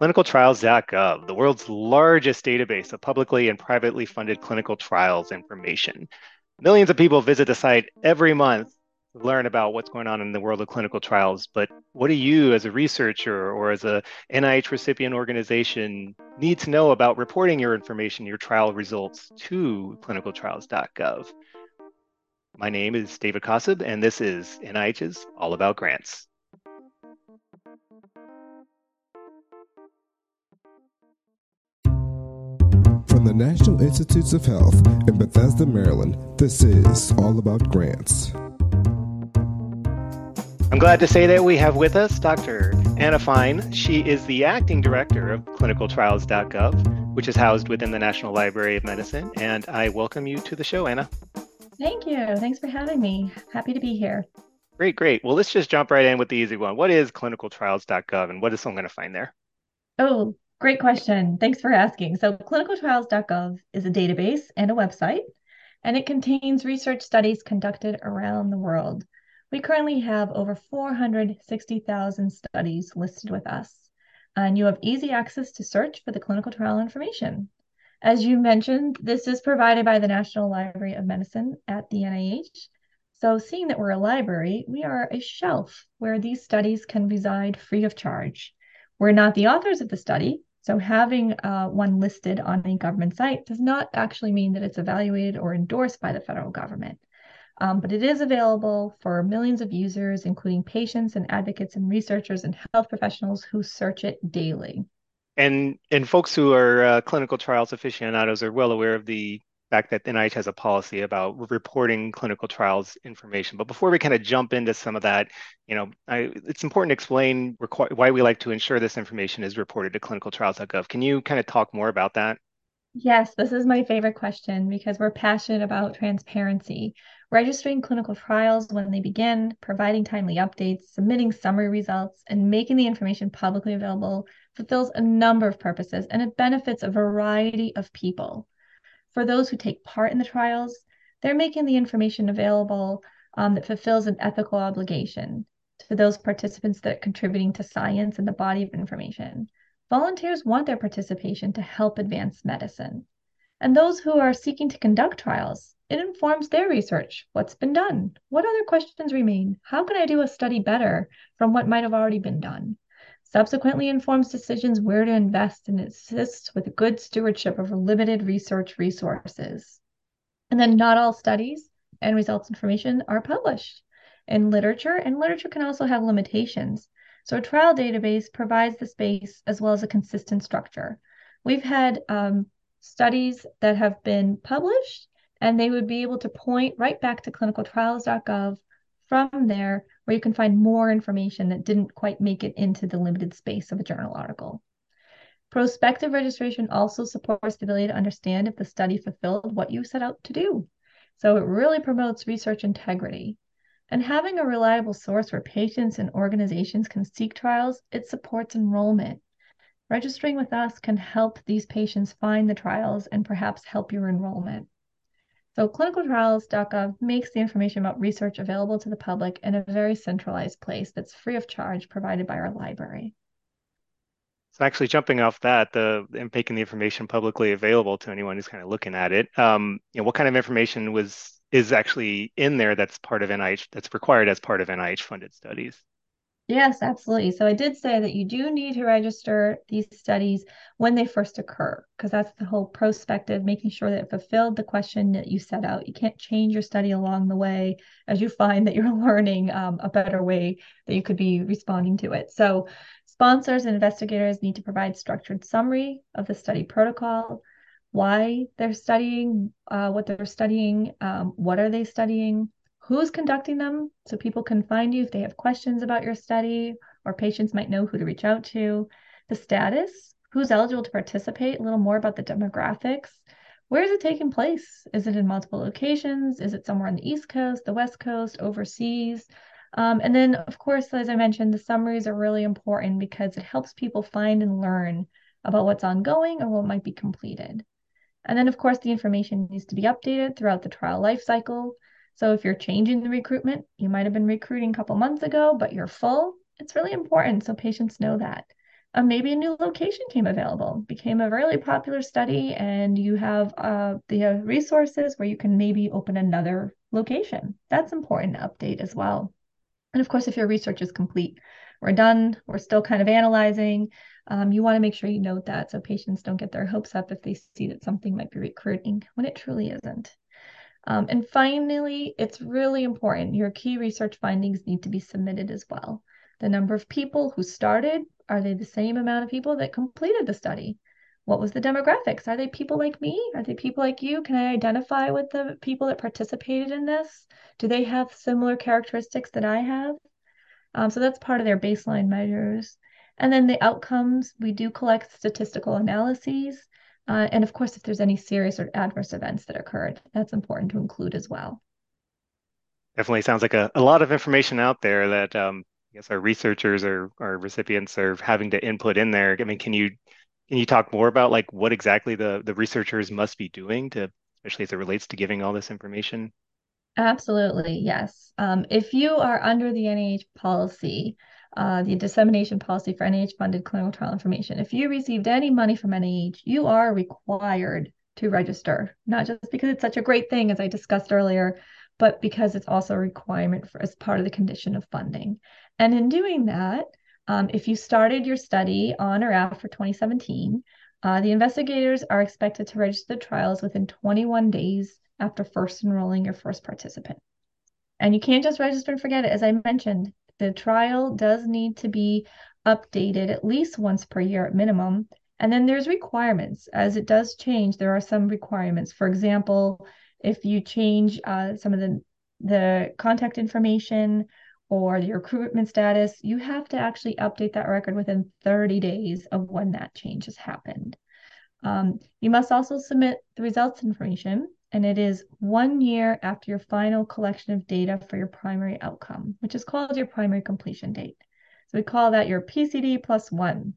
ClinicalTrials.gov, the world's largest database of publicly and privately funded clinical trials information. Millions of people visit the site every month to learn about what's going on in the world of clinical trials. But what do you, as a researcher or as a NIH recipient organization, need to know about reporting your information, your trial results to clinicaltrials.gov? My name is David Kosub, and this is NIH's All About Grants. The National Institutes of Health in Bethesda, Maryland, this is All About Grants. I'm glad to say that we have with us Dr. Anna Fine. She is the acting director of clinicaltrials.gov, which is housed within the National Library of Medicine. And I welcome you to the show, Anna. Thank you. Thanks for having me. Happy to be here. Great, great. Well, let's just jump right in with the easy one. What is clinicaltrials.gov and what is someone going to find there? Oh, Great question. Thanks for asking. So, clinicaltrials.gov is a database and a website, and it contains research studies conducted around the world. We currently have over 460,000 studies listed with us, and you have easy access to search for the clinical trial information. As you mentioned, this is provided by the National Library of Medicine at the NIH. So, seeing that we're a library, we are a shelf where these studies can reside free of charge. We're not the authors of the study, so having uh, one listed on a government site does not actually mean that it's evaluated or endorsed by the federal government. Um, but it is available for millions of users, including patients and advocates and researchers and health professionals who search it daily. And and folks who are uh, clinical trials aficionados are well aware of the fact that NIH has a policy about reporting clinical trials information. But before we kind of jump into some of that, you know, I, it's important to explain why we like to ensure this information is reported to clinicaltrials.gov. Can you kind of talk more about that? Yes, this is my favorite question because we're passionate about transparency. Registering clinical trials when they begin, providing timely updates, submitting summary results, and making the information publicly available fulfills a number of purposes and it benefits a variety of people for those who take part in the trials, they're making the information available um, that fulfills an ethical obligation to those participants that are contributing to science and the body of information. Volunteers want their participation to help advance medicine. And those who are seeking to conduct trials, it informs their research. What's been done? What other questions remain? How can I do a study better from what might have already been done? Subsequently informs decisions where to invest and assists with good stewardship of limited research resources. And then not all studies and results information are published in literature, and literature can also have limitations. So a trial database provides the space as well as a consistent structure. We've had um, studies that have been published, and they would be able to point right back to clinicaltrials.gov from there where you can find more information that didn't quite make it into the limited space of a journal article. Prospective registration also supports the ability to understand if the study fulfilled what you set out to do. So it really promotes research integrity. And having a reliable source where patients and organizations can seek trials, it supports enrollment. Registering with us can help these patients find the trials and perhaps help your enrollment. So clinicaltrials.gov makes the information about research available to the public in a very centralized place that's free of charge provided by our library. So actually jumping off that, the and making the information publicly available to anyone who's kind of looking at it, um, you know, what kind of information was is actually in there that's part of NIH that's required as part of NIH funded studies? Yes, absolutely. So I did say that you do need to register these studies when they first occur, because that's the whole prospective, making sure that it fulfilled the question that you set out. You can't change your study along the way as you find that you're learning um, a better way that you could be responding to it. So sponsors and investigators need to provide structured summary of the study protocol, why they're studying, uh, what they're studying, um, what are they studying, who's conducting them so people can find you if they have questions about your study or patients might know who to reach out to, the status, who's eligible to participate, a little more about the demographics. Where is it taking place? Is it in multiple locations? Is it somewhere on the East Coast, the West Coast, overseas? Um, and then, of course, as I mentioned, the summaries are really important because it helps people find and learn about what's ongoing or what might be completed. And then, of course, the information needs to be updated throughout the trial life cycle. So if you're changing the recruitment, you might have been recruiting a couple months ago, but you're full, It's really important so patients know that. Uh, maybe a new location came available, became a really popular study, and you have uh, the uh, resources where you can maybe open another location. That's important to update as well. And of course, if your research is complete, we're done, we're still kind of analyzing. Um, you want to make sure you note that so patients don't get their hopes up if they see that something might be recruiting when it truly isn't. Um, and finally, it's really important your key research findings need to be submitted as well. The number of people who started, are they the same amount of people that completed the study? What was the demographics? Are they people like me? Are they people like you? Can I identify with the people that participated in this? Do they have similar characteristics that I have? Um, so that's part of their baseline measures. And then the outcomes, we do collect statistical analyses. Uh, and of course, if there's any serious or adverse events that occurred, that's important to include as well. Definitely sounds like a, a lot of information out there that um, I guess our researchers or our recipients are having to input in there. I mean, can you can you talk more about like what exactly the the researchers must be doing to, especially as it relates to giving all this information? Absolutely, yes. Um, if you are under the NIH policy, uh, the dissemination policy for NIH-funded clinical trial information. If you received any money from NIH, you are required to register, not just because it's such a great thing, as I discussed earlier, but because it's also a requirement for, as part of the condition of funding. And in doing that, um, if you started your study on or after 2017, uh, the investigators are expected to register the trials within 21 days after first enrolling your first participant. And you can't just register and forget it. As I mentioned, the trial does need to be updated at least once per year at minimum. And then there's requirements. As it does change, there are some requirements. For example, if you change uh, some of the, the contact information or the recruitment status, you have to actually update that record within 30 days of when that change has happened. Um, you must also submit the results information and it is one year after your final collection of data for your primary outcome, which is called your primary completion date. So we call that your PCD plus one.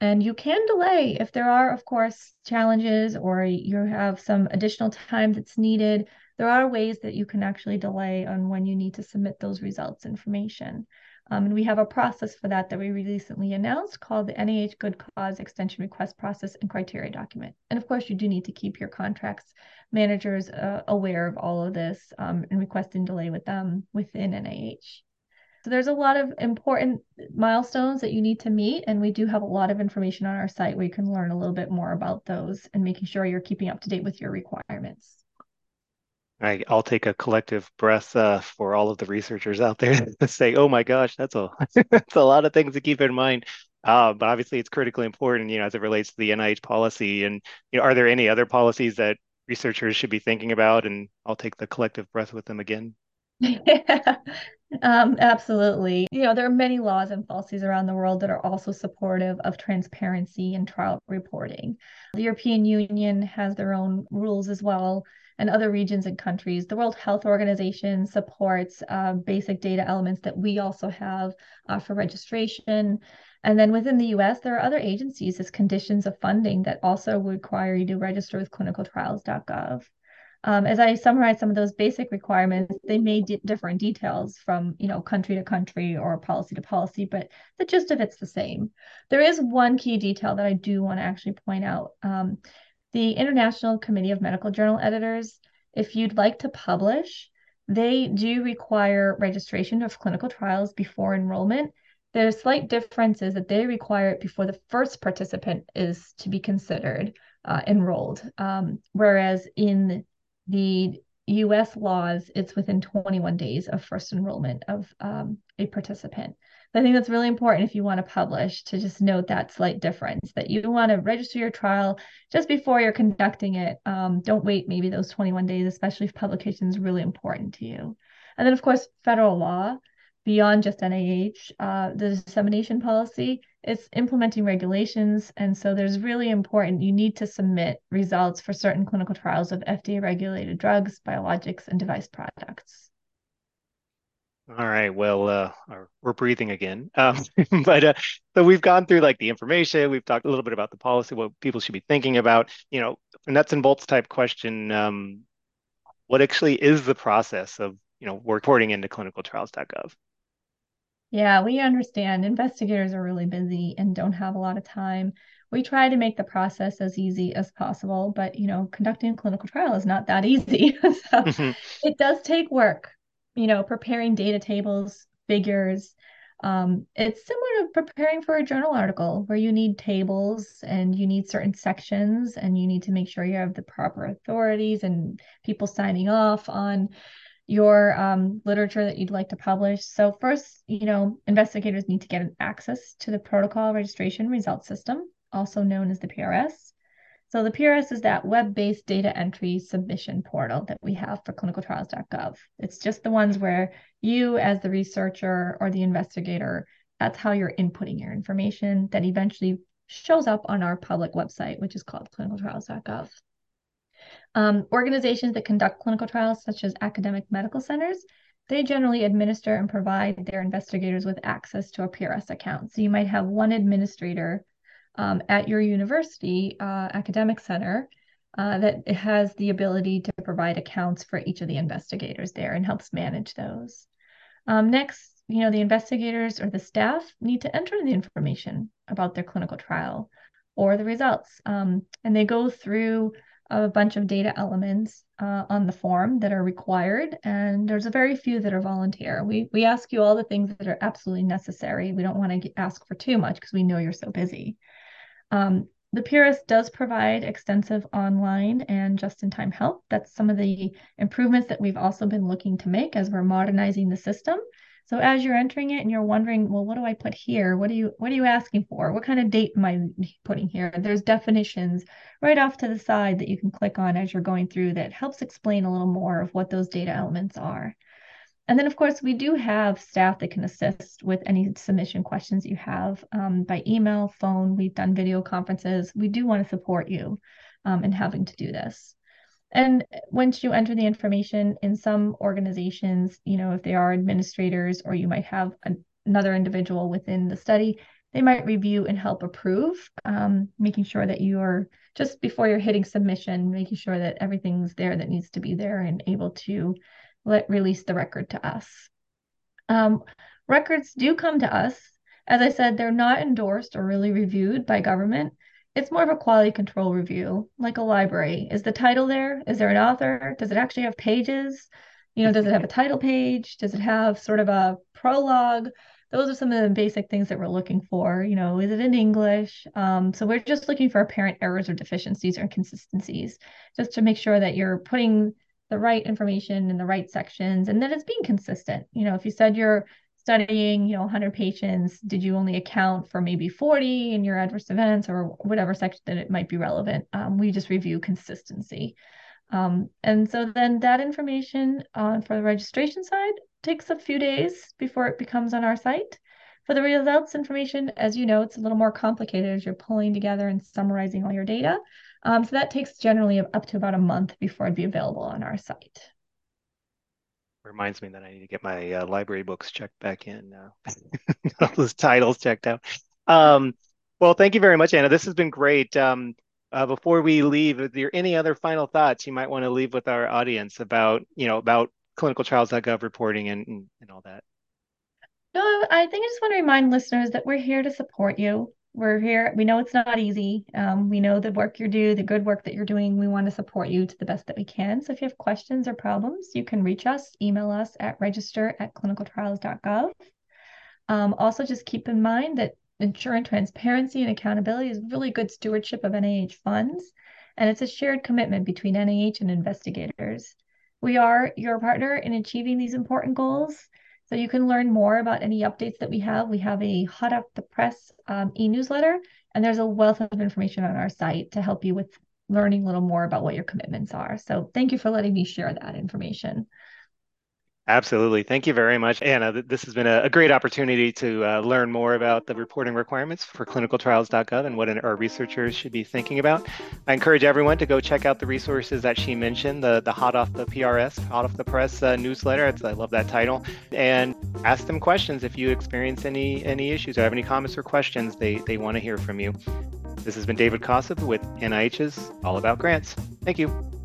And you can delay if there are, of course, challenges or you have some additional time that's needed. There are ways that you can actually delay on when you need to submit those results information. Um, and we have a process for that that we recently announced called the NIH Good Cause Extension Request Process and Criteria Document. And of course, you do need to keep your contracts managers uh, aware of all of this um, and requesting delay with them within NIH. So there's a lot of important milestones that you need to meet, and we do have a lot of information on our site where you can learn a little bit more about those and making sure you're keeping up to date with your requirements. I, will take a collective breath uh, for all of the researchers out there to say, "Oh my gosh, that's a that's a lot of things to keep in mind." Uh, but obviously, it's critically important, you know, as it relates to the NIH policy. And you know, are there any other policies that researchers should be thinking about? And I'll take the collective breath with them again. yeah, um, absolutely. You know, there are many laws and policies around the world that are also supportive of transparency and trial reporting. The European Union has their own rules as well and other regions and countries. The World Health Organization supports uh, basic data elements that we also have uh, for registration. And then within the US, there are other agencies as conditions of funding that also require you to register with clinicaltrials.gov. Um, as I summarize some of those basic requirements, they may d- differ in details from you know country to country or policy to policy, but the gist of it's the same. There is one key detail that I do want to actually point out. Um, the International Committee of Medical Journal Editors, if you'd like to publish, they do require registration of clinical trials before enrollment. The slight difference is that they require it before the first participant is to be considered uh, enrolled, um, whereas in the US laws, it's within 21 days of first enrollment of um, a participant. I think that's really important if you want to publish to just note that slight difference that you want to register your trial just before you're conducting it. Um, don't wait maybe those 21 days, especially if publication is really important to you. And then, of course, federal law beyond just NIH, uh, the dissemination policy, it's implementing regulations. And so there's really important, you need to submit results for certain clinical trials of FDA regulated drugs, biologics, and device products. All right. Well, uh, we're breathing again. Um, but uh, so we've gone through like the information. We've talked a little bit about the policy, what people should be thinking about. You know, nuts and bolts type question. Um, what actually is the process of you know reporting into clinicaltrials.gov? Yeah, we understand investigators are really busy and don't have a lot of time. We try to make the process as easy as possible, but you know, conducting a clinical trial is not that easy. so it does take work, you know, preparing data tables, figures. Um, it's similar to preparing for a journal article where you need tables and you need certain sections and you need to make sure you have the proper authorities and people signing off on your um, literature that you'd like to publish. So first, you know, investigators need to get access to the protocol registration results system, also known as the PRS. So the PRS is that web-based data entry submission portal that we have for clinicaltrials.gov. It's just the ones where you as the researcher or the investigator, that's how you're inputting your information that eventually shows up on our public website, which is called clinicaltrials.gov. Um, organizations that conduct clinical trials, such as academic medical centers, they generally administer and provide their investigators with access to a PRS account. So you might have one administrator um, at your university uh, academic center uh, that has the ability to provide accounts for each of the investigators there and helps manage those. Um, next, you know, the investigators or the staff need to enter the information about their clinical trial or the results. Um, and they go through a bunch of data elements uh, on the form that are required, and there's a very few that are volunteer. We we ask you all the things that are absolutely necessary. We don't want to ask for too much because we know you're so busy. Um, the PRS does provide extensive online and just-in-time help. That's some of the improvements that we've also been looking to make as we're modernizing the system. So as you're entering it and you're wondering, well, what do I put here? What are you what are you asking for? What kind of date am I putting here? There's definitions right off to the side that you can click on as you're going through that helps explain a little more of what those data elements are. And then, of course, we do have staff that can assist with any submission questions you have um, by email, phone. We've done video conferences. We do want to support you um, in having to do this. And once you enter the information in some organizations, you know, if they are administrators or you might have an, another individual within the study, they might review and help approve, um, making sure that you are just before you're hitting submission, making sure that everything's there that needs to be there and able to let release the record to us. Um, records do come to us. As I said, they're not endorsed or really reviewed by government. It's more of a quality control review, like a library. Is the title there? Is there an author? Does it actually have pages? You know, does it have a title page? Does it have sort of a prologue? Those are some of the basic things that we're looking for. You know, is it in English? Um, so we're just looking for apparent errors or deficiencies or inconsistencies, just to make sure that you're putting the right information in the right sections and that it's being consistent. You know, if you said you're studying, you know, 100 patients, did you only account for maybe 40 in your adverse events or whatever section that it might be relevant? Um, we just review consistency. Um, and so then that information uh, for the registration side takes a few days before it becomes on our site. For the results information, as you know, it's a little more complicated as you're pulling together and summarizing all your data. Um, so that takes generally up to about a month before it'd be available on our site reminds me that I need to get my uh, library books checked back in. Uh, all those titles checked out. Um, well, thank you very much, Anna. This has been great. Um, uh, before we leave, are there any other final thoughts you might want to leave with our audience about, you know, about clinicaltrials.gov reporting and, and, and all that? No, I think I just want to remind listeners that we're here to support you we're here. We know it's not easy. Um, we know the work you do, the good work that you're doing. We want to support you to the best that we can. So if you have questions or problems, you can reach us, email us at register at clinicaltrials.gov. Um, also, just keep in mind that ensuring transparency and accountability is really good stewardship of NIH funds, and it's a shared commitment between NIH and investigators. We are your partner in achieving these important goals. So you can learn more about any updates that we have. We have a hot off the press um, e-newsletter, and there's a wealth of information on our site to help you with learning a little more about what your commitments are. So thank you for letting me share that information. Absolutely. Thank you very much, Anna. This has been a, great opportunity to uh, learn more about the reporting requirements for clinicaltrials.gov and what our researchers should be thinking about. I encourage everyone to go check out the resources that she mentioned, the, the Hot Off the PRS, Hot Off the Press uh, newsletter. It's, I love that title. And ask them questions if you experience any any issues or have any comments or questions. They, they want to hear from you. This has been David Kosub with NIH's All About Grants. Thank you.